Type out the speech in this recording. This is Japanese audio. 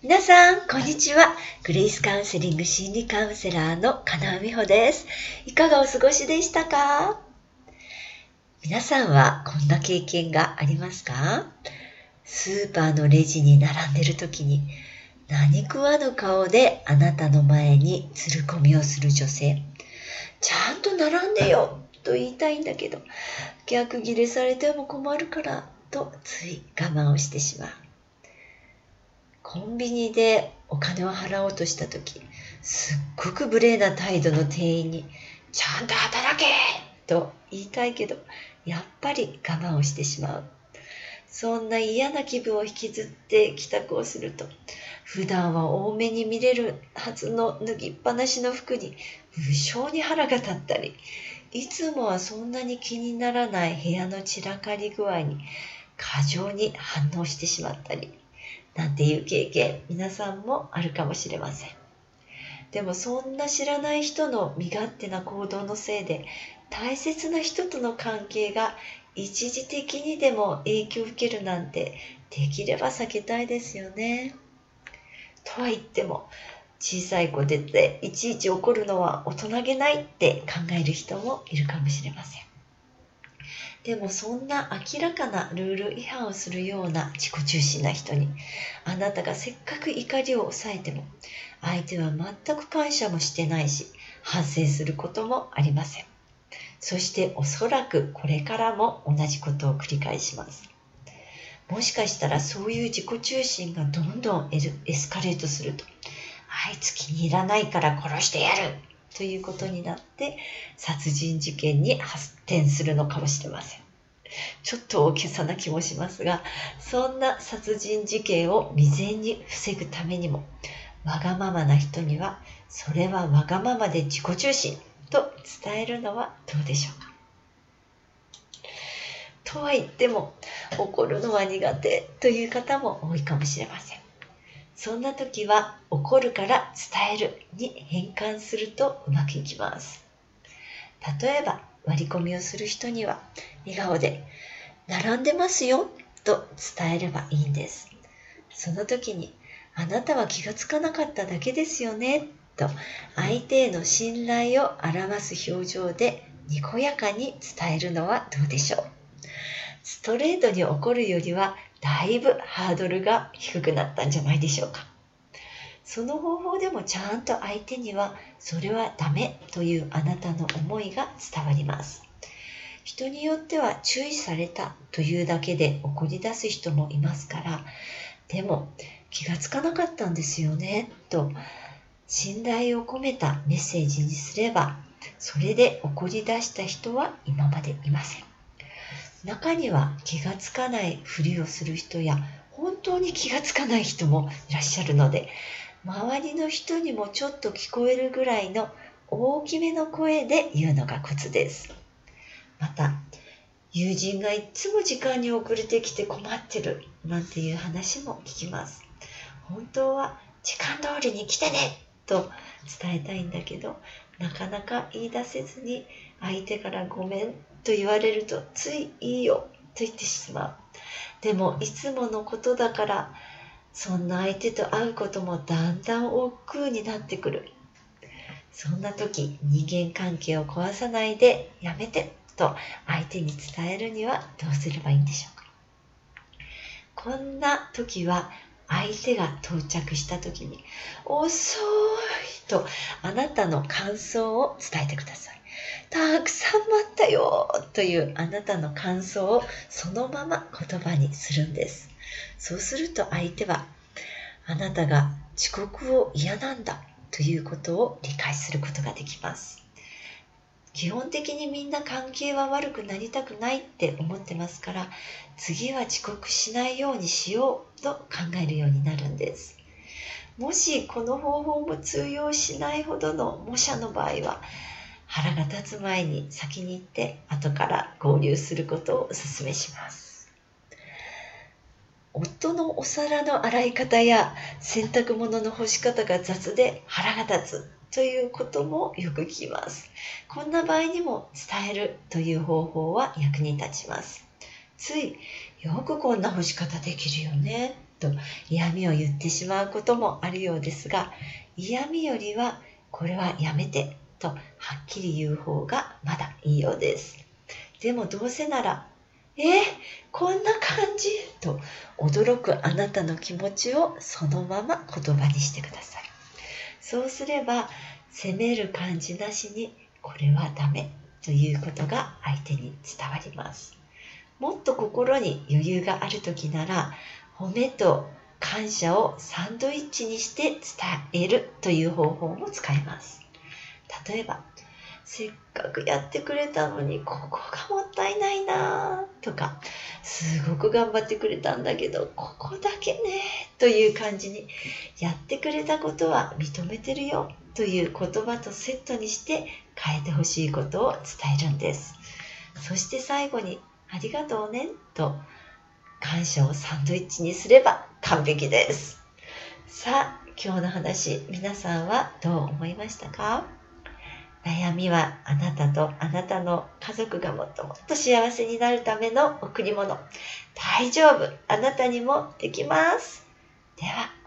皆さん、こんにちは。グレイスカウンセリング心理カウンセラーの金尾美穂です。いかがお過ごしでしたか？皆さんはこんな経験がありますか？スーパーのレジに並んでる時に何食わぬ顔であなたの前につる込みをする女性。ちゃんと並んでよと言いたいんだけど、逆ギレされても困るからとつい我慢をしてしまう。コンビニでお金を払おうとした時、すっごく無礼な態度の店員に、ちゃんと働けと言いたいけど、やっぱり我慢をしてしまう。そんな嫌な気分を引きずって帰宅をすると、普段は多めに見れるはずの脱ぎっぱなしの服に無性に腹が立ったり、いつもはそんなに気にならない部屋の散らかり具合に過剰に反応してしまったり、なんていう経験、皆さんもあるかもしれません。でもそんな知らない人の身勝手な行動のせいで大切な人との関係が一時的にでも影響を受けるなんてできれば避けたいですよね。とは言っても小さい子でていちいち怒るのは大人げないって考える人もいるかもしれません。でもそんな明らかなルール違反をするような自己中心な人にあなたがせっかく怒りを抑えても相手は全く感謝もしてないし反省することもありません。そしておそらくこれからも同じことを繰り返します。もしかしたらそういう自己中心がどんどんエスカレートすると、あいつ気に入らないから殺してやるということになって殺人事件に発展するのかもしれません。ちょっと大げさな気もしますが、そんな殺人事件を未然に防ぐためにも、わがままな人には、それはわがままで自己中心と伝えるのはどうでしょうか。とは言っても怒るのは苦手という方も多いかもしれません。そんな時は怒るから伝えるに変換するとうまくいきます。例えば割り込みをする人には笑顔で並んでますよと伝えればいいんです。その時にあなたは気がつかなかっただけですよねと相手への信頼を表す表情でにこやかに伝えるのはどうでしょうストレートに怒るよりはだいぶハードルが低くなったんじゃないでしょうか。その方法でもちゃんと相手にはそれはダメというあなたの思いが伝わります。人によっては注意されたというだけで怒り出す人もいますから、でも気がつかなかったんですよねと信頼を込めたメッセージにすれば、それで怒り出した人は今までいません。中には気がつかないふりをする人や本当に気がつかない人もいらっしゃるので周りの人にもちょっと聞こえるぐらいの大きめの声で言うのがコツです。また友人がいつも時間に遅れてきて困ってるなんていう話も聞きます。本当は時間通りに来てねと伝えたいんだけどなかなか言い出せずに相手からごめんと言われるとついいいよと言ってしまう。でもいつものことだからそんな相手と会うこともだんだん億劫になってくる。そんな時人間関係を壊さないでやめてと相手に伝えるにはどうすればいいんでしょうか。こんな時は相手が到着した時に遅いとあなたの感想を伝えてください。たくさん待ったよというあなたの感想をそのまま言葉にするんです。そうすると相手はあなたが遅刻を嫌なんだということを理解することができます。基本的にみんな関係は悪くなりたくないって思ってますから次は遅刻しないようにしようと考えるようになるんです。もしこの方法も通用しないほどの模写の場合は腹が立つ前に先に行って後から合流することをお勧めします夫のお皿の洗い方や洗濯物の干し方が雑で腹が立つということもよく聞きます。こんな場合にも伝えるという方法は役に立ちます。ついよくこんな干し方できるよね。と嫌味を言ってしまうこともあるようですが嫌味よりはこれはやめてとはっきり言う方がまだいいようです。でもどうせならえー、こんな感じ？と驚くあなたの気持ちをそのまま言葉にしてください。そうすれば責める感じなしにこれはダメということが相手に伝わります。もっと心に余裕がある時なら褒めと感謝をサンドイッチにして伝えるという方法も使えます。例えばせっかくやってくれたのにここがもったいないなとかすごく頑張ってくれたんだけどここだけねという感じにやってくれたことは認めてるよという言葉とセットにして変えてほしいことを伝えるんですそして最後にありがとうねと感謝をサンドイッチにすれば完璧ですさあ今日の話皆さんはどう思いましたか？悩みはあなたとあなたの家族がもっともっと幸せになるための贈り物。大丈夫。あなたにもできます。では。